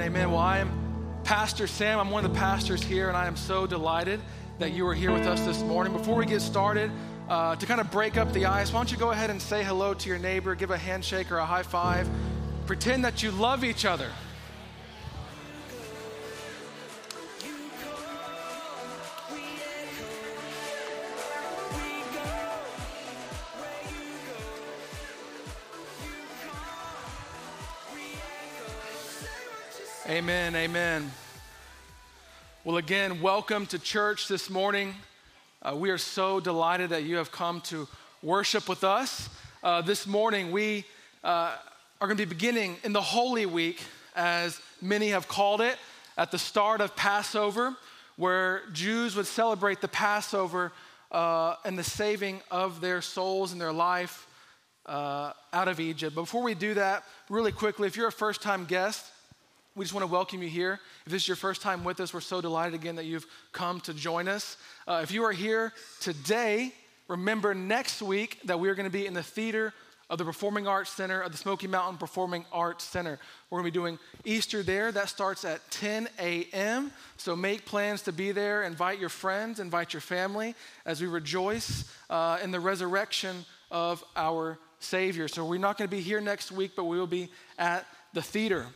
Amen. Well, I am Pastor Sam. I'm one of the pastors here, and I am so delighted that you are here with us this morning. Before we get started, uh, to kind of break up the ice, why don't you go ahead and say hello to your neighbor, give a handshake or a high five, pretend that you love each other. Amen, amen. Well, again, welcome to church this morning. Uh, we are so delighted that you have come to worship with us. Uh, this morning, we uh, are going to be beginning in the Holy Week, as many have called it, at the start of Passover, where Jews would celebrate the Passover uh, and the saving of their souls and their life uh, out of Egypt. But before we do that, really quickly, if you're a first time guest, we just want to welcome you here. If this is your first time with us, we're so delighted again that you've come to join us. Uh, if you are here today, remember next week that we are going to be in the theater of the Performing Arts Center, of the Smoky Mountain Performing Arts Center. We're going to be doing Easter there. That starts at 10 a.m. So make plans to be there. Invite your friends, invite your family as we rejoice uh, in the resurrection of our Savior. So we're not going to be here next week, but we will be at the theater.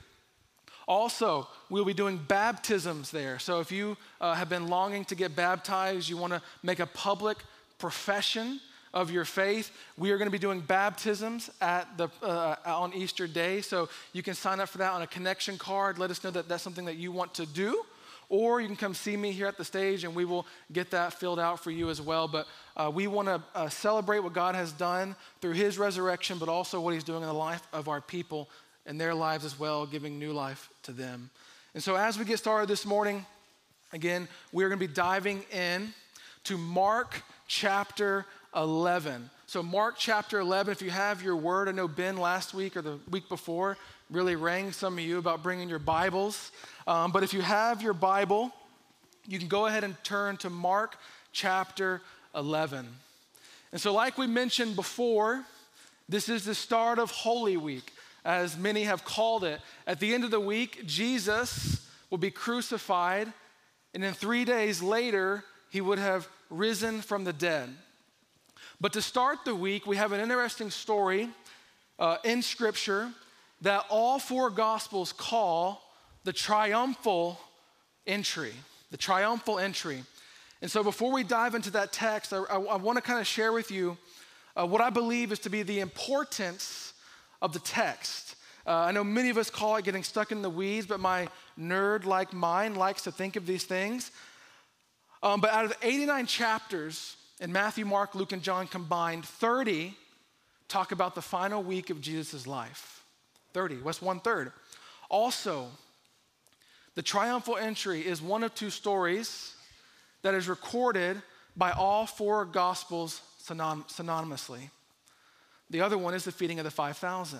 Also, we'll be doing baptisms there. So if you uh, have been longing to get baptized, you want to make a public profession of your faith, we are going to be doing baptisms at the, uh, on Easter Day. So you can sign up for that on a connection card. Let us know that that's something that you want to do. Or you can come see me here at the stage and we will get that filled out for you as well. But uh, we want to uh, celebrate what God has done through his resurrection, but also what he's doing in the life of our people and their lives as well, giving new life to them. And so, as we get started this morning, again, we're going to be diving in to Mark chapter 11. So, Mark chapter 11, if you have your word, I know Ben last week or the week before really rang some of you about bringing your Bibles. Um, but if you have your Bible, you can go ahead and turn to Mark chapter 11. And so, like we mentioned before, this is the start of Holy Week as many have called it. At the end of the week, Jesus will be crucified, and then three days later, he would have risen from the dead. But to start the week, we have an interesting story uh, in Scripture that all four Gospels call the triumphal entry. The triumphal entry. And so, before we dive into that text, I, I, I want to kind of share with you uh, what I believe is to be the importance of the text. Uh, I know many of us call it getting stuck in the weeds, but my nerd like mind likes to think of these things. Um, but out of 89 chapters in Matthew, Mark, Luke, and John combined, 30 talk about the final week of Jesus' life. 30, what's one third? Also, the triumphal entry is one of two stories that is recorded by all four gospels synonymously. The other one is the feeding of the 5,000.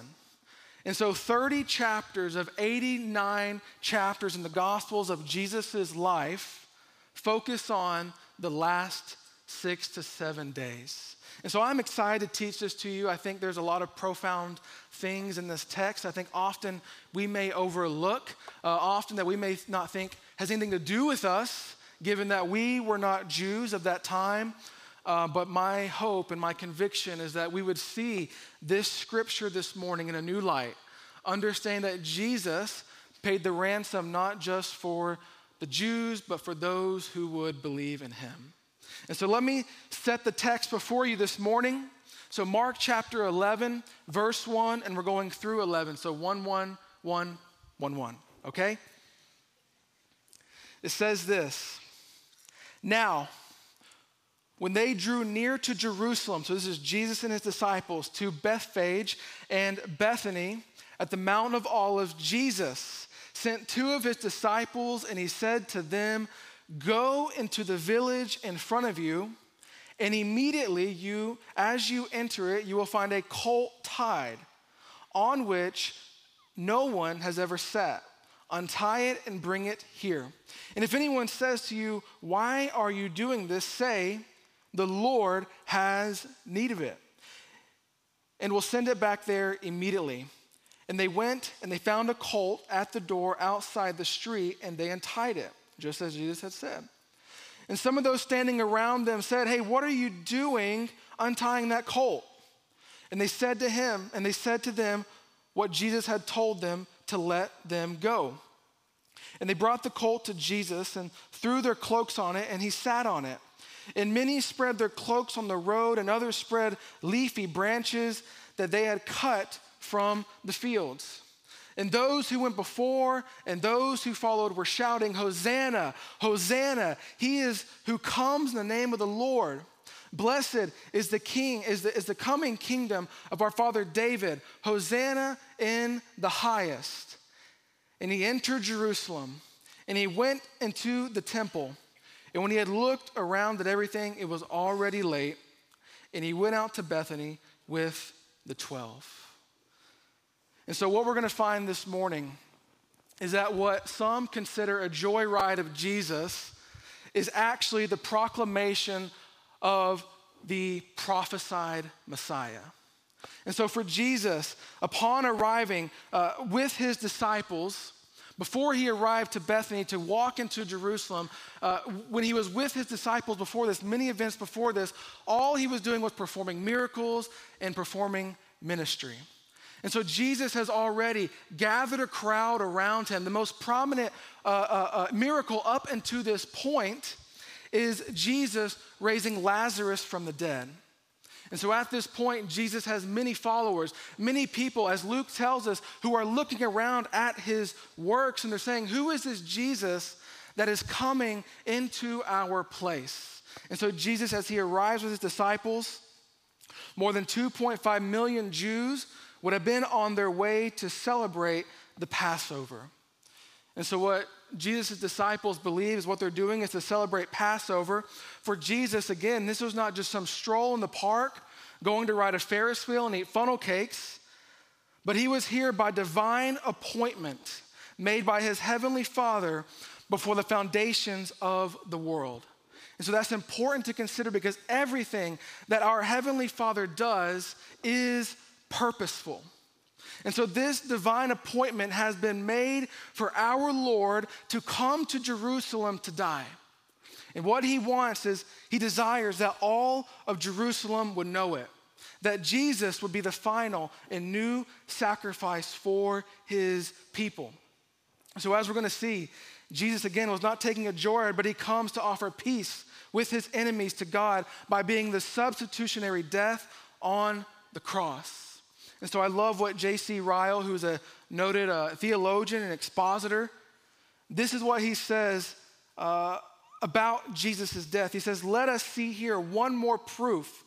And so 30 chapters of 89 chapters in the Gospels of Jesus' life focus on the last six to seven days. And so I'm excited to teach this to you. I think there's a lot of profound things in this text. I think often we may overlook, uh, often that we may not think has anything to do with us, given that we were not Jews of that time. Uh, but my hope and my conviction is that we would see this scripture this morning in a new light. Understand that Jesus paid the ransom not just for the Jews, but for those who would believe in him. And so let me set the text before you this morning. So, Mark chapter 11, verse 1, and we're going through 11. So, 1 1 1 1 1. Okay? It says this Now, when they drew near to Jerusalem, so this is Jesus and his disciples, to Bethphage and Bethany at the Mount of Olives, Jesus sent two of his disciples and he said to them, Go into the village in front of you, and immediately you, as you enter it, you will find a colt tied on which no one has ever sat. Untie it and bring it here. And if anyone says to you, Why are you doing this? say, the Lord has need of it. And will send it back there immediately. And they went and they found a colt at the door outside the street and they untied it, just as Jesus had said. And some of those standing around them said, Hey, what are you doing untying that colt? And they said to him, and they said to them what Jesus had told them to let them go. And they brought the colt to Jesus and threw their cloaks on it, and he sat on it. And many spread their cloaks on the road, and others spread leafy branches that they had cut from the fields. And those who went before and those who followed were shouting, Hosanna, Hosanna. He is who comes in the name of the Lord. Blessed is the king, is the, is the coming kingdom of our father David. Hosanna in the highest. And he entered Jerusalem and he went into the temple. And when he had looked around at everything, it was already late. And he went out to Bethany with the 12. And so, what we're going to find this morning is that what some consider a joyride of Jesus is actually the proclamation of the prophesied Messiah. And so, for Jesus, upon arriving uh, with his disciples, before he arrived to Bethany to walk into Jerusalem, uh, when he was with his disciples before this, many events before this, all he was doing was performing miracles and performing ministry. And so Jesus has already gathered a crowd around him. The most prominent uh, uh, uh, miracle up until this point is Jesus raising Lazarus from the dead. And so at this point, Jesus has many followers, many people, as Luke tells us, who are looking around at his works and they're saying, Who is this Jesus that is coming into our place? And so Jesus, as he arrives with his disciples, more than 2.5 million Jews would have been on their way to celebrate the Passover. And so, what Jesus' disciples believe is what they're doing is to celebrate Passover. For Jesus, again, this was not just some stroll in the park, going to ride a Ferris wheel and eat funnel cakes, but he was here by divine appointment made by his heavenly Father before the foundations of the world. And so that's important to consider because everything that our Heavenly Father does is purposeful. And so, this divine appointment has been made for our Lord to come to Jerusalem to die. And what he wants is, he desires that all of Jerusalem would know it, that Jesus would be the final and new sacrifice for his people. So, as we're going to see, Jesus again was not taking a joyride, but he comes to offer peace with his enemies to God by being the substitutionary death on the cross. And so I love what J.C. Ryle, who's a noted uh, theologian and expositor, this is what he says uh, about Jesus' death. He says, Let us see here one more proof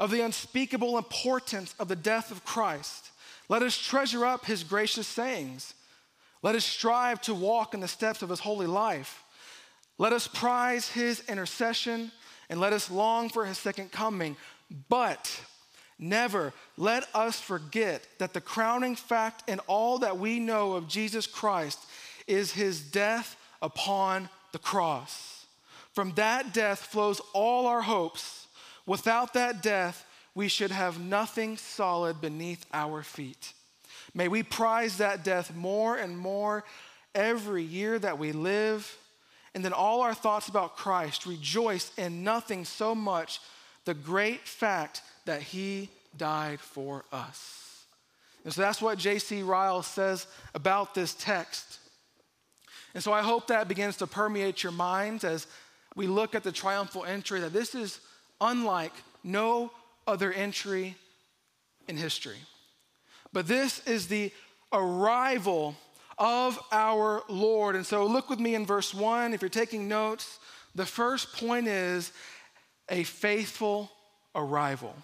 of the unspeakable importance of the death of Christ. Let us treasure up his gracious sayings. Let us strive to walk in the steps of his holy life. Let us prize his intercession and let us long for his second coming. But Never let us forget that the crowning fact in all that we know of Jesus Christ is his death upon the cross. From that death flows all our hopes. Without that death, we should have nothing solid beneath our feet. May we prize that death more and more every year that we live. And then all our thoughts about Christ rejoice in nothing so much the great fact that he died for us. And so that's what J.C. Ryle says about this text. And so I hope that begins to permeate your minds as we look at the triumphal entry, that this is unlike no other entry in history. But this is the arrival of our Lord. And so look with me in verse 1. If you're taking notes, the first point is a faithful arrival.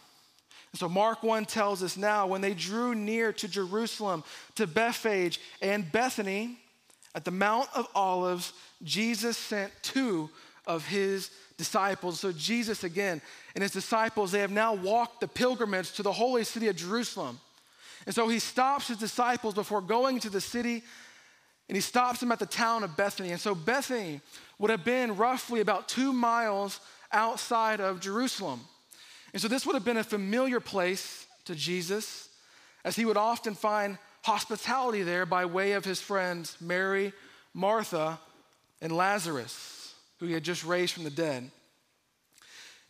And So Mark 1 tells us now when they drew near to Jerusalem, to Bethphage and Bethany at the Mount of Olives, Jesus sent two of his disciples. So Jesus again and his disciples, they have now walked the pilgrimage to the holy city of Jerusalem. And so he stops his disciples before going to the city and he stops them at the town of Bethany. And so Bethany would have been roughly about two miles outside of Jerusalem. And so this would have been a familiar place to Jesus, as he would often find hospitality there by way of his friends Mary, Martha, and Lazarus, who he had just raised from the dead.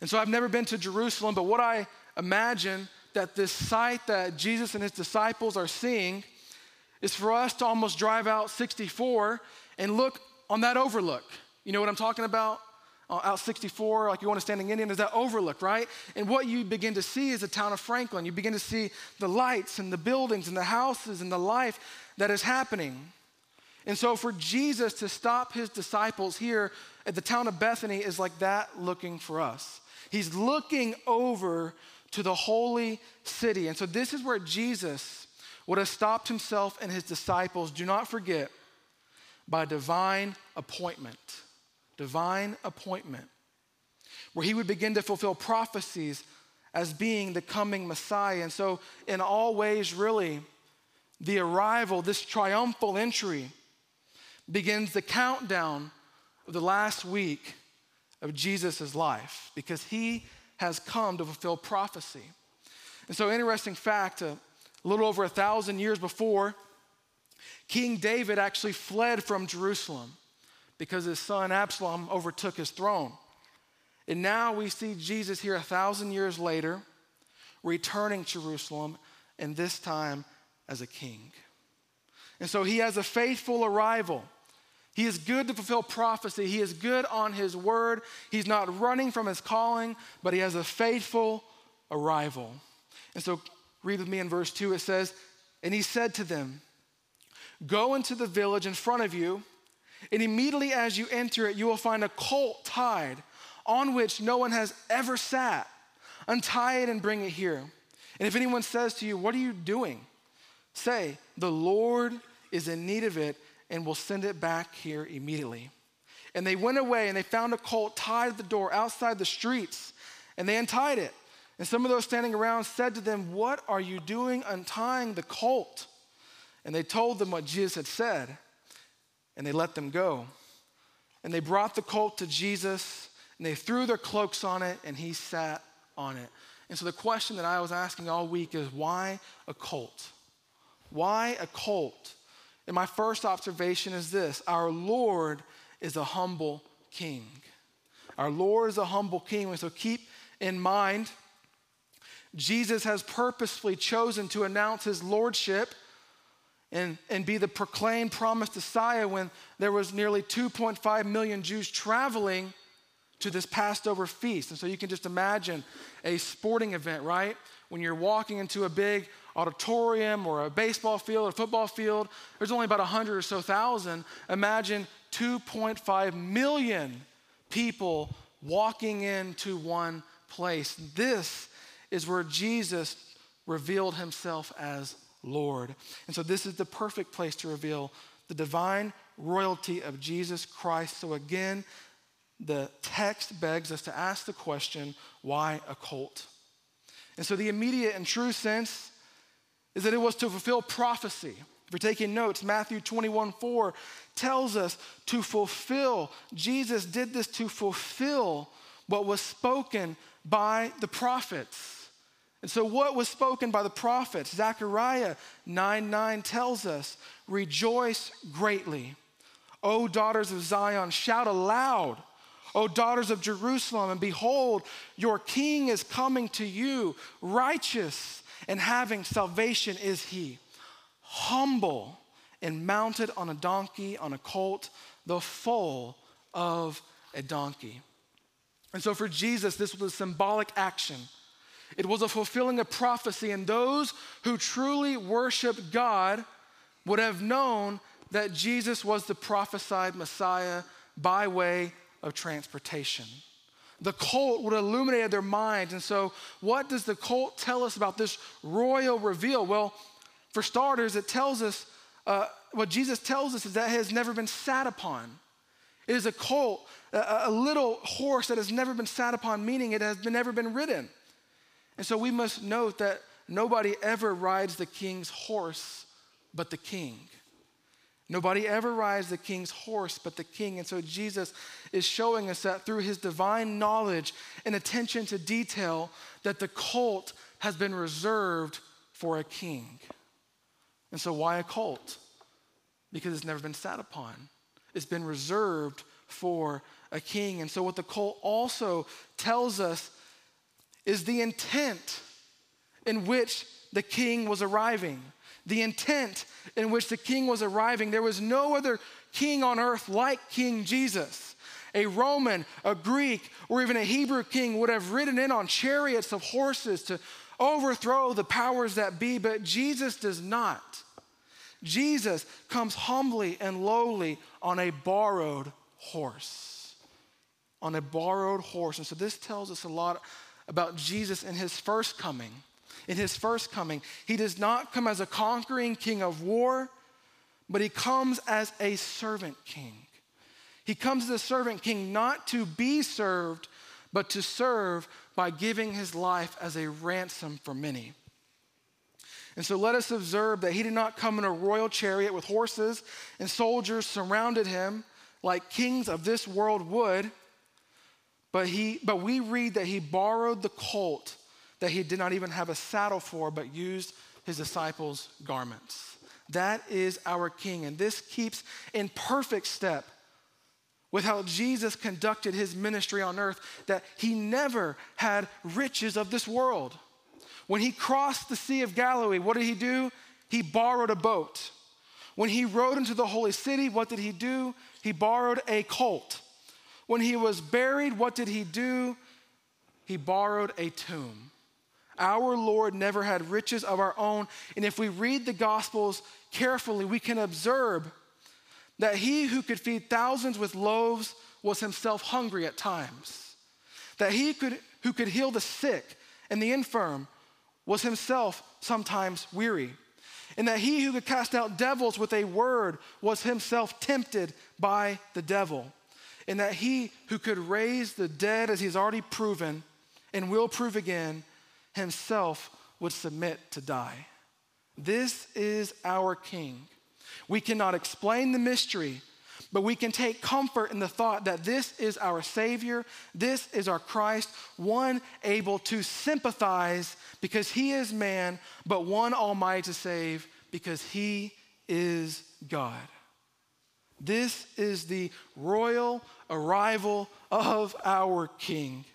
And so I've never been to Jerusalem, but what I imagine that this sight that Jesus and his disciples are seeing is for us to almost drive out 64 and look on that overlook. You know what I'm talking about? Uh, out 64, like you want to standing Indian, is that overlook, right? And what you begin to see is the town of Franklin. You begin to see the lights and the buildings and the houses and the life that is happening. And so for Jesus to stop his disciples here the town of Bethany is like that looking for us. He's looking over to the holy city. And so this is where Jesus would have stopped himself and his disciples, do not forget, by divine appointment. Divine appointment. Where he would begin to fulfill prophecies as being the coming Messiah. And so, in all ways, really, the arrival, this triumphal entry, begins the countdown of the last week of Jesus' life because he has come to fulfill prophecy. And so, interesting fact a little over a thousand years before, King David actually fled from Jerusalem because his son Absalom overtook his throne. And now we see Jesus here a thousand years later, returning to Jerusalem, and this time as a king. And so he has a faithful arrival. He is good to fulfill prophecy. He is good on his word. He's not running from his calling, but he has a faithful arrival. And so, read with me in verse 2. It says, And he said to them, Go into the village in front of you, and immediately as you enter it, you will find a colt tied on which no one has ever sat. Untie it and bring it here. And if anyone says to you, What are you doing? Say, The Lord is in need of it and we'll send it back here immediately. And they went away and they found a colt tied at the door outside the streets, and they untied it. And some of those standing around said to them, What are you doing untying the colt? And they told them what Jesus had said, and they let them go. And they brought the colt to Jesus, and they threw their cloaks on it, and he sat on it. And so the question that I was asking all week is why a colt? Why a colt? And my first observation is this our Lord is a humble king. Our Lord is a humble king. And So keep in mind, Jesus has purposefully chosen to announce his lordship and, and be the proclaimed promised Messiah when there was nearly 2.5 million Jews traveling to this Passover feast. And so you can just imagine a sporting event, right? When you're walking into a big auditorium or a baseball field or football field, there's only about 100 or so thousand. Imagine 2.5 million people walking into one place. This is where Jesus revealed himself as Lord. And so, this is the perfect place to reveal the divine royalty of Jesus Christ. So, again, the text begs us to ask the question why a cult? And so, the immediate and true sense is that it was to fulfill prophecy. If you're taking notes, Matthew 21 4 tells us to fulfill. Jesus did this to fulfill what was spoken by the prophets. And so, what was spoken by the prophets? Zechariah 9 9 tells us, Rejoice greatly, O daughters of Zion, shout aloud. O daughters of Jerusalem, and behold, your king is coming to you, righteous and having salvation is he. Humble and mounted on a donkey, on a colt, the foal of a donkey. And so for Jesus, this was a symbolic action. It was a fulfilling of prophecy, and those who truly worship God would have known that Jesus was the prophesied Messiah by way of transportation. The colt would illuminate their minds. And so, what does the colt tell us about this royal reveal? Well, for starters, it tells us uh, what Jesus tells us is that it has never been sat upon. It is a colt, a, a little horse that has never been sat upon, meaning it has been, never been ridden. And so, we must note that nobody ever rides the king's horse but the king. Nobody ever rides the king's horse but the king. And so Jesus is showing us that through his divine knowledge and attention to detail, that the colt has been reserved for a king. And so, why a colt? Because it's never been sat upon, it's been reserved for a king. And so, what the colt also tells us is the intent in which the king was arriving. The intent in which the king was arriving. There was no other king on earth like King Jesus. A Roman, a Greek, or even a Hebrew king would have ridden in on chariots of horses to overthrow the powers that be, but Jesus does not. Jesus comes humbly and lowly on a borrowed horse. On a borrowed horse. And so this tells us a lot about Jesus in his first coming. In his first coming, he does not come as a conquering king of war, but he comes as a servant king. He comes as a servant king not to be served, but to serve by giving his life as a ransom for many. And so let us observe that he did not come in a royal chariot with horses and soldiers surrounded him like kings of this world would, but, he, but we read that he borrowed the colt that he did not even have a saddle for, but used his disciples' garments. That is our king. And this keeps in perfect step with how Jesus conducted his ministry on earth, that he never had riches of this world. When he crossed the Sea of Galilee, what did he do? He borrowed a boat. When he rode into the holy city, what did he do? He borrowed a colt. When he was buried, what did he do? He borrowed a tomb. Our Lord never had riches of our own. And if we read the Gospels carefully, we can observe that he who could feed thousands with loaves was himself hungry at times. That he could, who could heal the sick and the infirm was himself sometimes weary. And that he who could cast out devils with a word was himself tempted by the devil. And that he who could raise the dead, as he's already proven and will prove again, himself would submit to die. This is our King. We cannot explain the mystery, but we can take comfort in the thought that this is our Savior, this is our Christ, one able to sympathize because he is man, but one almighty to save because he is God. This is the royal arrival of our King.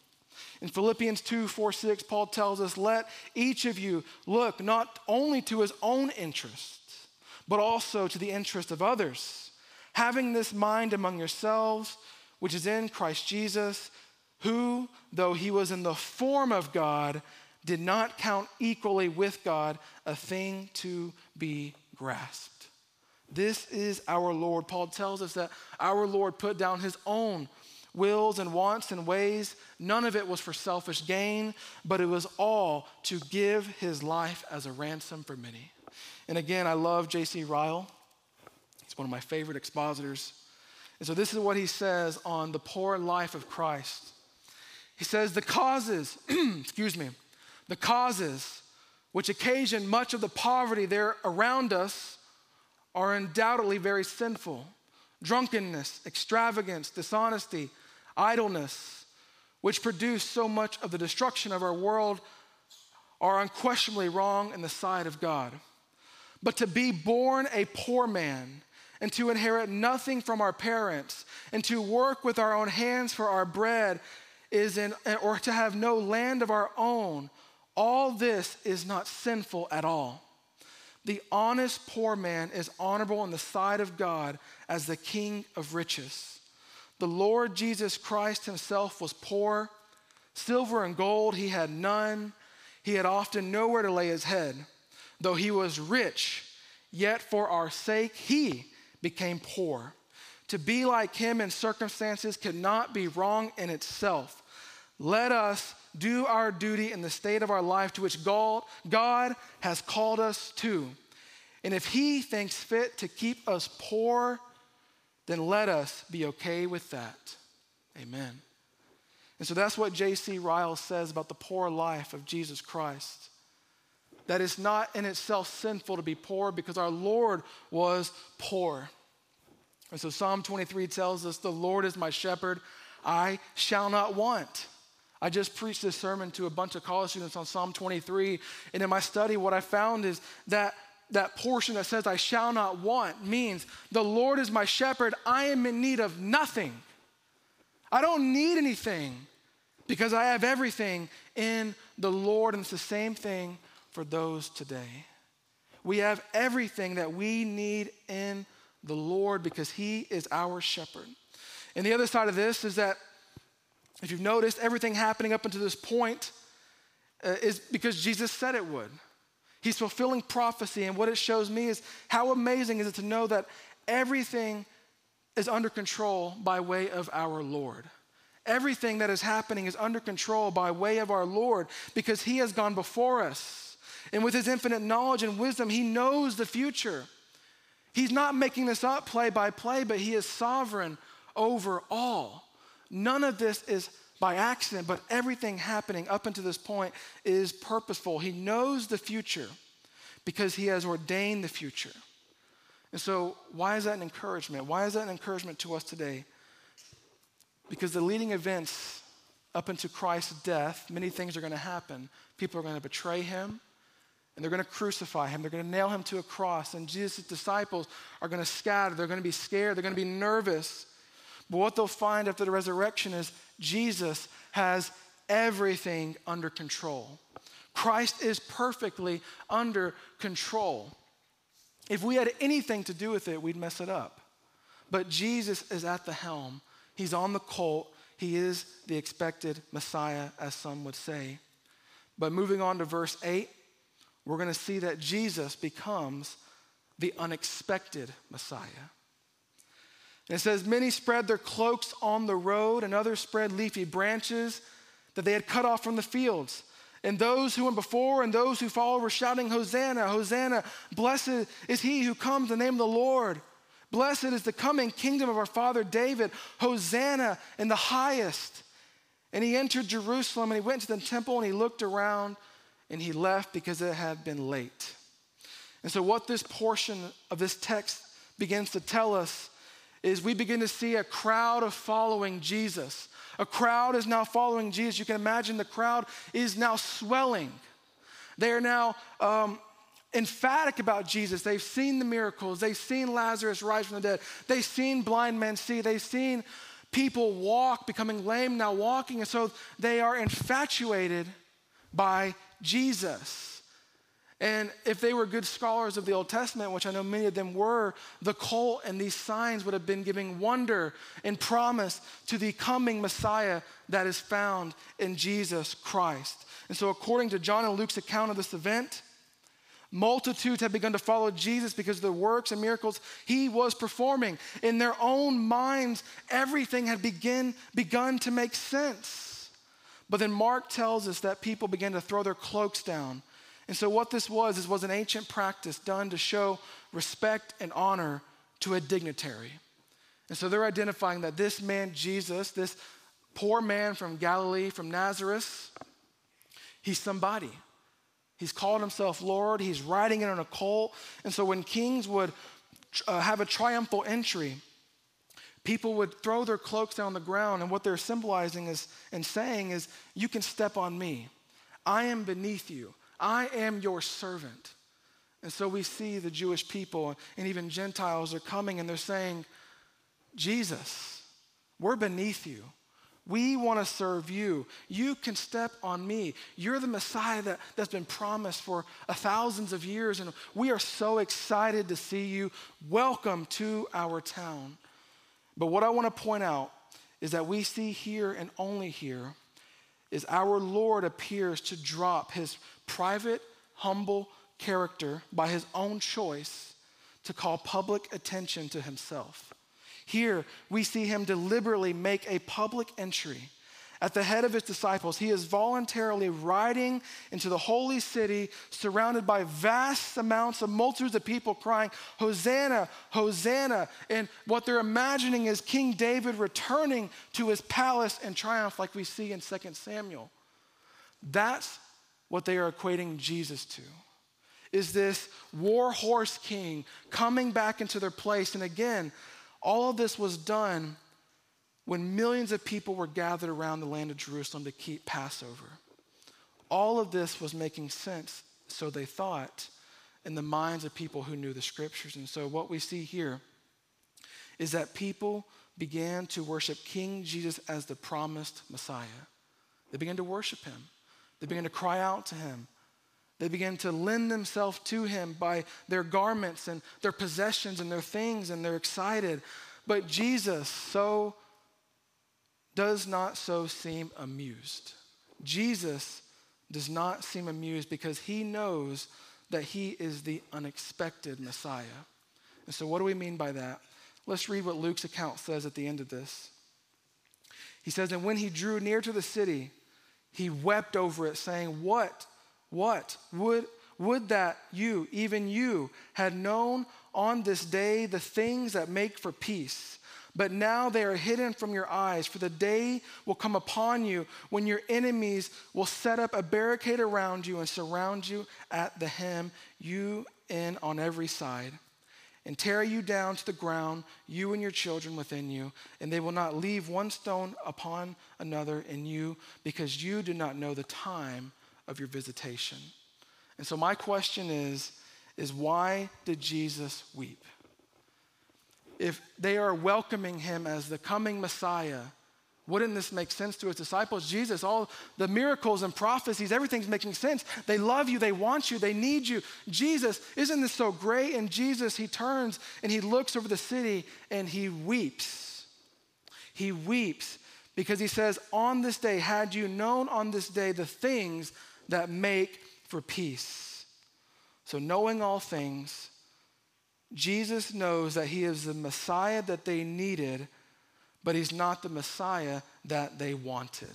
In Philippians 2 4 6, Paul tells us, Let each of you look not only to his own interests, but also to the interest of others. Having this mind among yourselves, which is in Christ Jesus, who, though he was in the form of God, did not count equally with God a thing to be grasped. This is our Lord. Paul tells us that our Lord put down his own wills and wants and ways. None of it was for selfish gain, but it was all to give his life as a ransom for many. And again, I love J.C. Ryle. He's one of my favorite expositors. And so this is what he says on the poor life of Christ. He says, The causes, excuse me, the causes which occasion much of the poverty there around us are undoubtedly very sinful drunkenness, extravagance, dishonesty, idleness, which produce so much of the destruction of our world, are unquestionably wrong in the sight of God. But to be born a poor man and to inherit nothing from our parents and to work with our own hands for our bread is in, or to have no land of our own, all this is not sinful at all. The honest poor man is honorable in the sight of God as the king of riches. The Lord Jesus Christ himself was poor. Silver and gold he had none. He had often nowhere to lay his head. Though he was rich, yet for our sake he became poor. To be like him in circumstances could not be wrong in itself. Let us do our duty in the state of our life to which God, God has called us to. And if he thinks fit to keep us poor, then let us be okay with that. Amen. And so that's what J.C. Ryle says about the poor life of Jesus Christ that it's not in itself sinful to be poor because our Lord was poor. And so Psalm 23 tells us, The Lord is my shepherd, I shall not want. I just preached this sermon to a bunch of college students on Psalm 23. And in my study, what I found is that that portion that says, I shall not want, means the Lord is my shepherd. I am in need of nothing. I don't need anything because I have everything in the Lord. And it's the same thing for those today. We have everything that we need in the Lord because He is our shepherd. And the other side of this is that if you've noticed, everything happening up until this point uh, is because Jesus said it would. He's fulfilling prophecy, and what it shows me is how amazing is it to know that everything is under control by way of our Lord. Everything that is happening is under control by way of our Lord because He has gone before us. And with His infinite knowledge and wisdom, He knows the future. He's not making this up play by play, but He is sovereign over all. None of this is by accident, but everything happening up until this point is purposeful. He knows the future because he has ordained the future. And so, why is that an encouragement? Why is that an encouragement to us today? Because the leading events up into Christ's death, many things are going to happen. People are going to betray him and they're going to crucify him. They're going to nail him to a cross. And Jesus' disciples are going to scatter. They're going to be scared. They're going to be nervous. But what they'll find after the resurrection is Jesus has everything under control. Christ is perfectly under control. If we had anything to do with it, we'd mess it up. But Jesus is at the helm, He's on the colt. He is the expected Messiah, as some would say. But moving on to verse 8, we're going to see that Jesus becomes the unexpected Messiah. And it says, Many spread their cloaks on the road, and others spread leafy branches that they had cut off from the fields. And those who went before and those who followed were shouting, Hosanna, Hosanna, blessed is he who comes in the name of the Lord. Blessed is the coming kingdom of our father David. Hosanna in the highest. And he entered Jerusalem and he went to the temple and he looked around and he left because it had been late. And so, what this portion of this text begins to tell us is we begin to see a crowd of following Jesus. A crowd is now following Jesus. You can imagine the crowd is now swelling. They are now um, emphatic about Jesus. They've seen the miracles, they've seen Lazarus rise from the dead, they've seen blind men see, they've seen people walk, becoming lame, now walking. And so they are infatuated by Jesus. And if they were good scholars of the Old Testament, which I know many of them were, the colt and these signs would have been giving wonder and promise to the coming Messiah that is found in Jesus Christ. And so, according to John and Luke's account of this event, multitudes had begun to follow Jesus because of the works and miracles he was performing. In their own minds, everything had begin, begun to make sense. But then Mark tells us that people began to throw their cloaks down and so, what this was, is was an ancient practice done to show respect and honor to a dignitary. And so, they're identifying that this man, Jesus, this poor man from Galilee, from Nazareth, he's somebody. He's called himself Lord. He's riding in on a colt. And so, when kings would uh, have a triumphal entry, people would throw their cloaks down on the ground. And what they're symbolizing is and saying is, You can step on me. I am beneath you. I am your servant. And so we see the Jewish people and even Gentiles are coming and they're saying, Jesus, we're beneath you. We want to serve you. You can step on me. You're the Messiah that, that's been promised for thousands of years, and we are so excited to see you. Welcome to our town. But what I want to point out is that we see here and only here is our Lord appears to drop his private, humble character by his own choice to call public attention to himself. Here, we see him deliberately make a public entry. At the head of his disciples, he is voluntarily riding into the holy city, surrounded by vast amounts of multitudes of people crying, Hosanna, Hosanna. And what they're imagining is King David returning to his palace in triumph, like we see in 2 Samuel. That's what they are equating Jesus to is this war horse king coming back into their place. And again, all of this was done when millions of people were gathered around the land of Jerusalem to keep Passover. All of this was making sense, so they thought, in the minds of people who knew the scriptures. And so, what we see here is that people began to worship King Jesus as the promised Messiah. They began to worship him, they began to cry out to him. They began to lend themselves to him by their garments and their possessions and their things, and they're excited. But Jesus so does not so seem amused. Jesus does not seem amused because he knows that he is the unexpected Messiah. And so, what do we mean by that? Let's read what Luke's account says at the end of this. He says, And when he drew near to the city, he wept over it, saying, What, what would, would that you, even you, had known on this day the things that make for peace? But now they are hidden from your eyes, for the day will come upon you when your enemies will set up a barricade around you and surround you at the hem, you in on every side, and tear you down to the ground, you and your children within you, and they will not leave one stone upon another in you, because you do not know the time of your visitation. And so my question is, is why did Jesus weep? If they are welcoming him as the coming Messiah, wouldn't this make sense to his disciples? Jesus, all the miracles and prophecies, everything's making sense. They love you, they want you, they need you. Jesus, isn't this so great? And Jesus, he turns and he looks over the city and he weeps. He weeps because he says, On this day, had you known on this day the things that make for peace. So, knowing all things, Jesus knows that he is the Messiah that they needed, but he's not the Messiah that they wanted.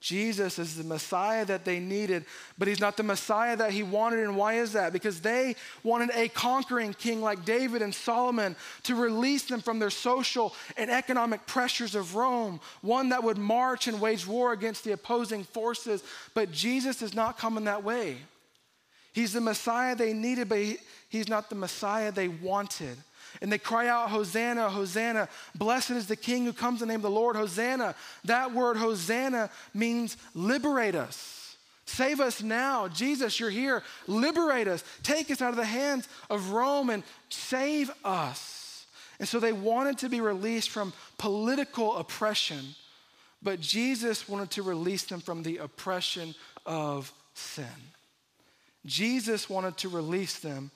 Jesus is the Messiah that they needed, but he's not the Messiah that he wanted. And why is that? Because they wanted a conquering king like David and Solomon to release them from their social and economic pressures of Rome, one that would march and wage war against the opposing forces. But Jesus is not coming that way. He's the Messiah they needed, but he, he's not the Messiah they wanted. And they cry out, Hosanna, Hosanna. Blessed is the King who comes in the name of the Lord, Hosanna. That word, Hosanna, means liberate us. Save us now. Jesus, you're here. Liberate us. Take us out of the hands of Rome and save us. And so they wanted to be released from political oppression, but Jesus wanted to release them from the oppression of sin. Jesus wanted to release them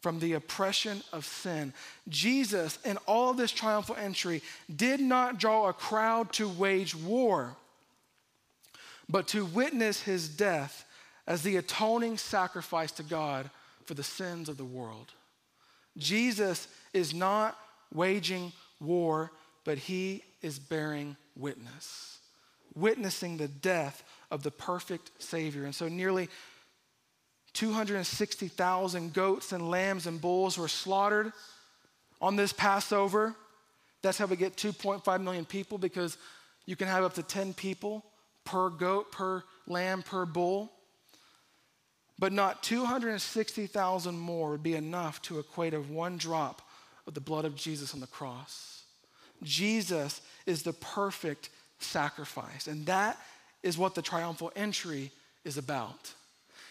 from the oppression of sin. Jesus, in all this triumphal entry, did not draw a crowd to wage war, but to witness his death as the atoning sacrifice to God for the sins of the world. Jesus is not waging war, but he is bearing witness, witnessing the death of the perfect Savior. And so, nearly 260,000 goats and lambs and bulls were slaughtered on this Passover. That's how we get 2.5 million people because you can have up to 10 people per goat, per lamb, per bull. But not 260,000 more would be enough to equate of one drop of the blood of Jesus on the cross. Jesus is the perfect sacrifice, and that is what the triumphal entry is about.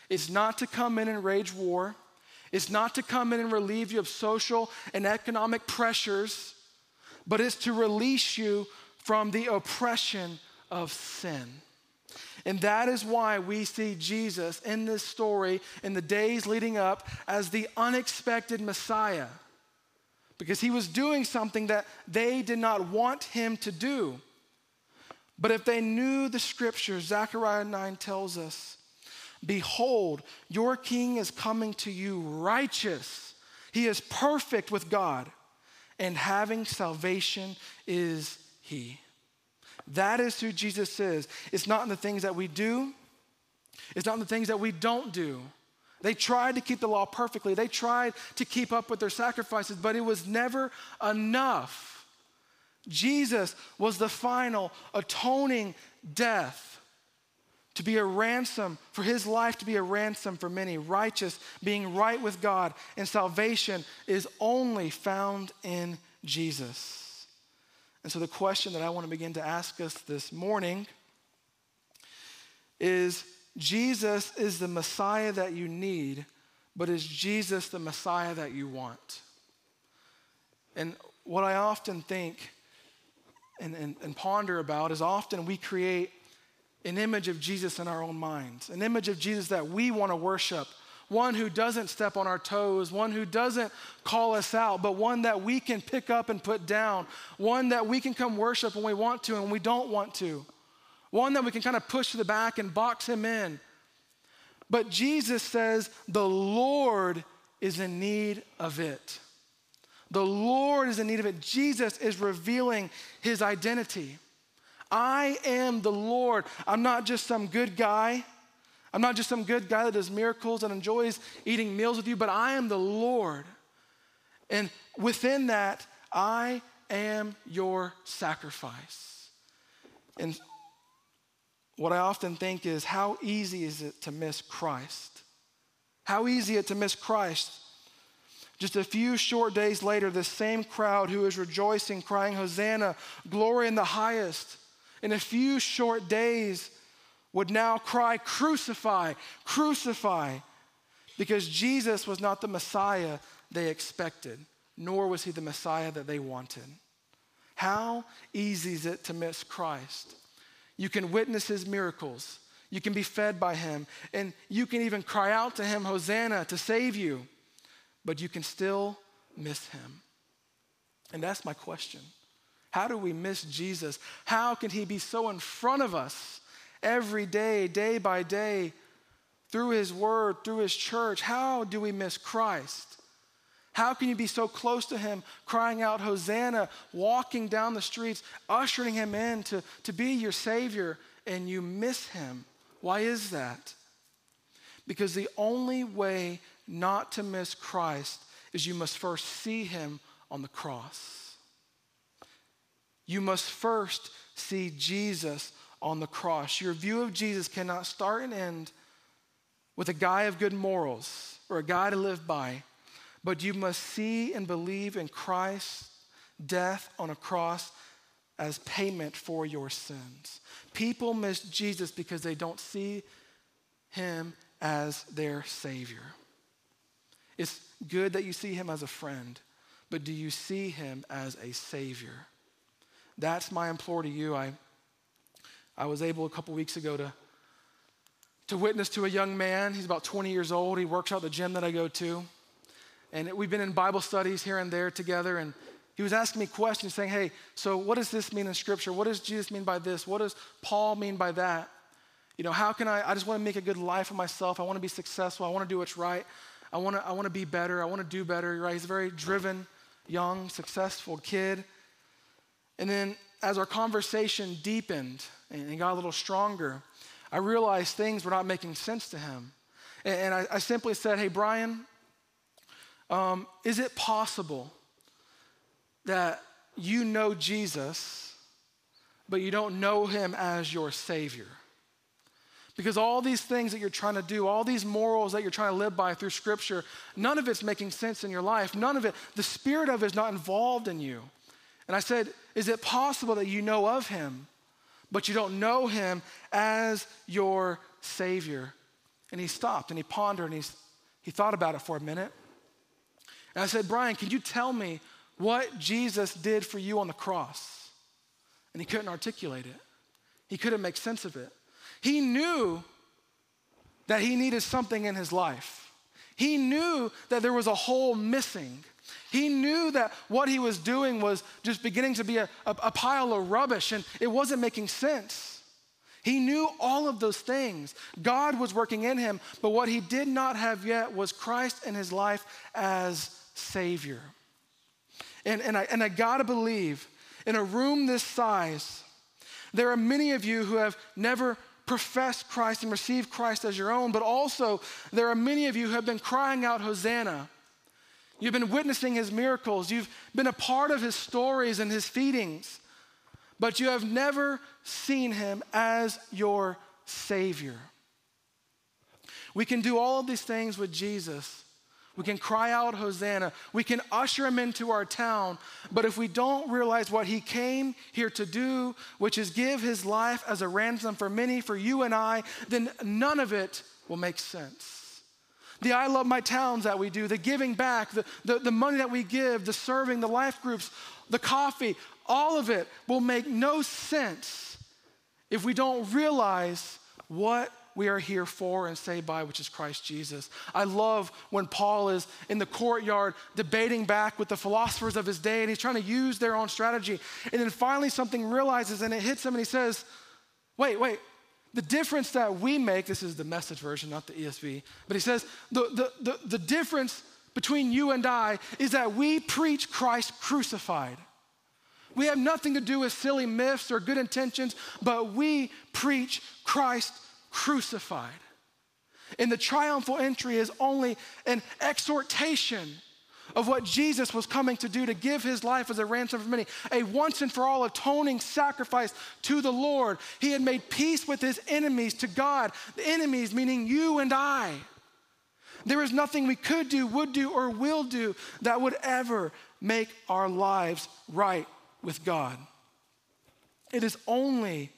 It's not to come in and rage war. is not to come in and relieve you of social and economic pressures, but is to release you from the oppression of sin. And that is why we see Jesus in this story in the days leading up as the unexpected Messiah. Because he was doing something that they did not want him to do. But if they knew the scriptures, Zechariah 9 tells us Behold, your king is coming to you righteous. He is perfect with God, and having salvation is he. That is who Jesus is. It's not in the things that we do, it's not in the things that we don't do. They tried to keep the law perfectly, they tried to keep up with their sacrifices, but it was never enough. Jesus was the final atoning death to be a ransom, for his life to be a ransom for many, righteous, being right with God, and salvation is only found in Jesus. And so, the question that I want to begin to ask us this morning is Jesus is the Messiah that you need, but is Jesus the Messiah that you want? And what I often think and, and, and ponder about is often we create an image of Jesus in our own minds, an image of Jesus that we want to worship, one who doesn't step on our toes, one who doesn't call us out, but one that we can pick up and put down, one that we can come worship when we want to and when we don't want to, one that we can kind of push to the back and box him in. But Jesus says the Lord is in need of it. The Lord is in need of it. Jesus is revealing his identity. I am the Lord. I'm not just some good guy. I'm not just some good guy that does miracles and enjoys eating meals with you, but I am the Lord. And within that, I am your sacrifice. And what I often think is how easy is it to miss Christ? How easy it to miss Christ? Just a few short days later, the same crowd who is rejoicing, crying, Hosanna, glory in the highest, in a few short days would now cry, Crucify, crucify, because Jesus was not the Messiah they expected, nor was he the Messiah that they wanted. How easy is it to miss Christ? You can witness his miracles. You can be fed by him. And you can even cry out to him, Hosanna, to save you. But you can still miss him. And that's my question. How do we miss Jesus? How can he be so in front of us every day, day by day, through his word, through his church? How do we miss Christ? How can you be so close to him, crying out, Hosanna, walking down the streets, ushering him in to, to be your Savior, and you miss him? Why is that? Because the only way not to miss Christ is you must first see him on the cross. You must first see Jesus on the cross. Your view of Jesus cannot start and end with a guy of good morals or a guy to live by but you must see and believe in Christ's death on a cross as payment for your sins. People miss Jesus because they don't see him as their Savior. It's good that you see him as a friend, but do you see him as a Savior? That's my implore to you. I, I was able a couple weeks ago to, to witness to a young man. He's about 20 years old. He works out the gym that I go to. And we've been in Bible studies here and there together. And he was asking me questions saying, Hey, so what does this mean in Scripture? What does Jesus mean by this? What does Paul mean by that? You know, how can I? I just want to make a good life for myself. I want to be successful. I want to do what's right. I want to, I want to be better. I want to do better. Right? He's a very driven, young, successful kid. And then as our conversation deepened and got a little stronger, I realized things were not making sense to him. And I, I simply said, Hey, Brian, um, is it possible that you know Jesus, but you don't know him as your Savior? Because all these things that you're trying to do, all these morals that you're trying to live by through Scripture, none of it's making sense in your life. None of it, the Spirit of it is not involved in you. And I said, Is it possible that you know of Him, but you don't know Him as your Savior? And he stopped and he pondered and he, he thought about it for a minute. And I said, Brian, can you tell me what Jesus did for you on the cross? And he couldn't articulate it, he couldn't make sense of it. He knew that he needed something in his life, he knew that there was a hole missing. He knew that what he was doing was just beginning to be a, a, a pile of rubbish and it wasn't making sense. He knew all of those things. God was working in him, but what he did not have yet was Christ in his life as Savior. And, and, I, and I gotta believe, in a room this size, there are many of you who have never professed Christ and received Christ as your own, but also there are many of you who have been crying out, Hosanna. You've been witnessing his miracles, you've been a part of his stories and his feedings, but you have never seen him as your Savior. We can do all of these things with Jesus, we can cry out, Hosanna. We can usher him into our town. But if we don't realize what he came here to do, which is give his life as a ransom for many, for you and I, then none of it will make sense. The I Love My Towns that we do, the giving back, the, the, the money that we give, the serving, the life groups, the coffee, all of it will make no sense if we don't realize what we are here for and saved by, which is Christ Jesus. I love when Paul is in the courtyard debating back with the philosophers of his day and he's trying to use their own strategy. And then finally something realizes and it hits him and he says, Wait, wait, the difference that we make, this is the message version, not the ESV, but he says, the, the, the, the difference between you and I is that we preach Christ crucified. We have nothing to do with silly myths or good intentions, but we preach Christ crucified. And the triumphal entry is only an exhortation of what Jesus was coming to do to give his life as a ransom for many, a once and for all atoning sacrifice to the Lord. He had made peace with his enemies to God, the enemies meaning you and I. There is nothing we could do, would do, or will do that would ever make our lives right with God. It is only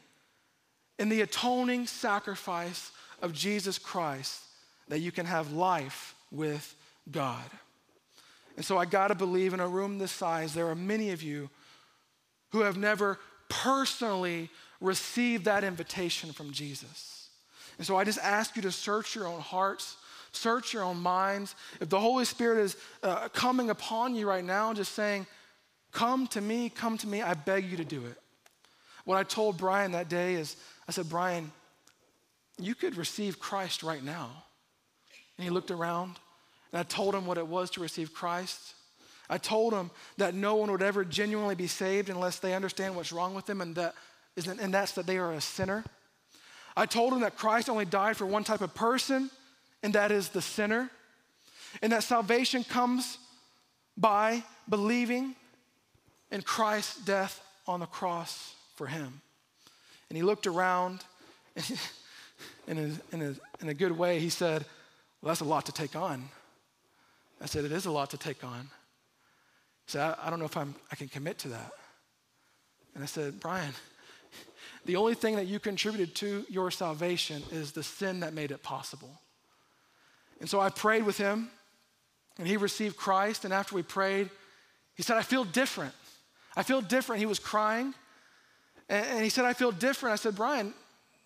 in the atoning sacrifice of Jesus Christ that you can have life with God. And so I got to believe in a room this size, there are many of you who have never personally received that invitation from Jesus. And so I just ask you to search your own hearts, search your own minds. If the Holy Spirit is uh, coming upon you right now, just saying, Come to me, come to me, I beg you to do it. What I told Brian that day is, I said, Brian, you could receive Christ right now. And he looked around and I told him what it was to receive Christ. I told him that no one would ever genuinely be saved unless they understand what's wrong with them, and, that, and that's that they are a sinner. I told him that Christ only died for one type of person, and that is the sinner. And that salvation comes by believing in Christ's death on the cross for him. And he looked around, and in, a, in, a, in a good way, he said, Well, that's a lot to take on. I said, It is a lot to take on. He said, I, I don't know if I'm, I can commit to that. And I said, Brian, the only thing that you contributed to your salvation is the sin that made it possible. And so I prayed with him, and he received Christ. And after we prayed, he said, I feel different. I feel different. He was crying. And, he said, I feel different. I said, Brian,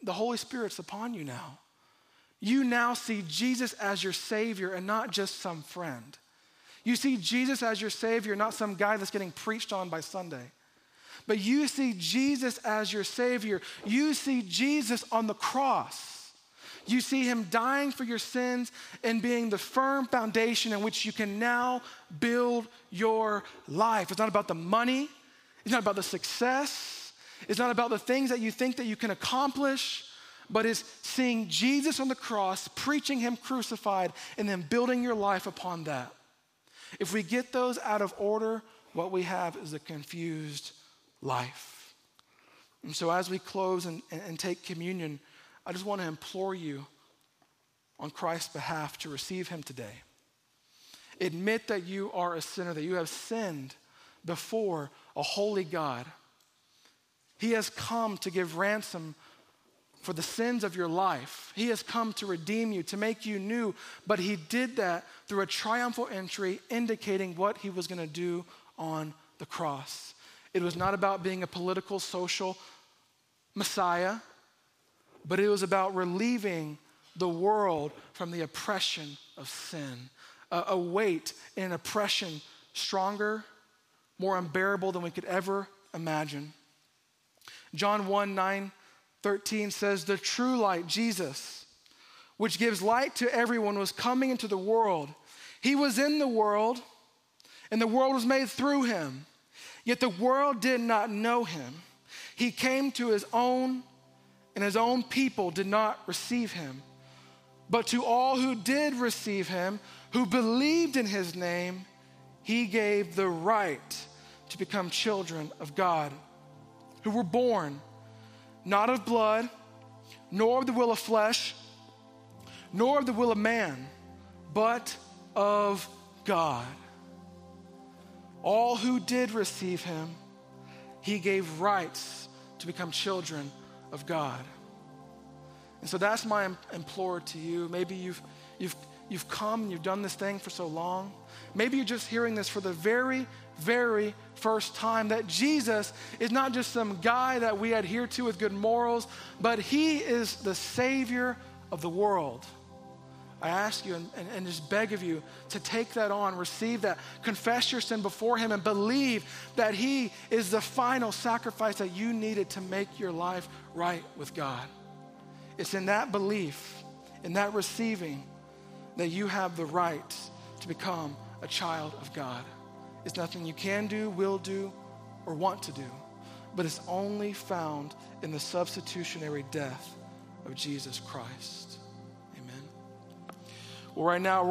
the Holy Spirit's upon you now you now see Jesus as your Savior and not just some friend. You see Jesus as your Savior, not some guy that's getting preached on by Sunday. But you see Jesus as your Savior. You see Jesus on the cross. You see Him dying for your sins and being the firm foundation in which you can now build your life. It's not about the money, it's not about the success, it's not about the things that you think that you can accomplish but is seeing Jesus on the cross, preaching him crucified, and then building your life upon that. If we get those out of order, what we have is a confused life. And so, as we close and, and take communion, I just want to implore you on Christ's behalf to receive him today. Admit that you are a sinner, that you have sinned before a holy God. He has come to give ransom for the sins of your life. He has come to redeem you, to make you new, but he did that through a triumphal entry indicating what he was going to do on the cross. It was not about being a political, social Messiah, but it was about relieving the world from the oppression of sin, a, a weight and oppression stronger, more unbearable than we could ever imagine. John 1 9 13 says, The true light, Jesus, which gives light to everyone, was coming into the world. He was in the world, and the world was made through him. Yet the world did not know him. He came to his own, and his own people did not receive him. But to all who did receive him, who believed in his name, he gave the right to become children of God, who were born not of blood, nor of the will of flesh, nor of the will of man, but of God. All who did receive him, he gave rights to become children of God. And so that's my implore to you. Maybe you've, you've you've come and you've done this thing for so long. Maybe you're just hearing this for the very, very first time that Jesus is not just some guy that we adhere to with good morals, but he is the Savior of the world. I ask you and, and, and, just beg of you to take that on, receive that, confess your sin before Him, and believe that He is the final sacrifice that you needed to make your life right with God. It's in that belief, in that receiving, that you have the right to become a child of God. It's nothing you can do, will do, or want to do, but it's only found in the substitutionary death of Jesus Christ. Amen. Well, right now,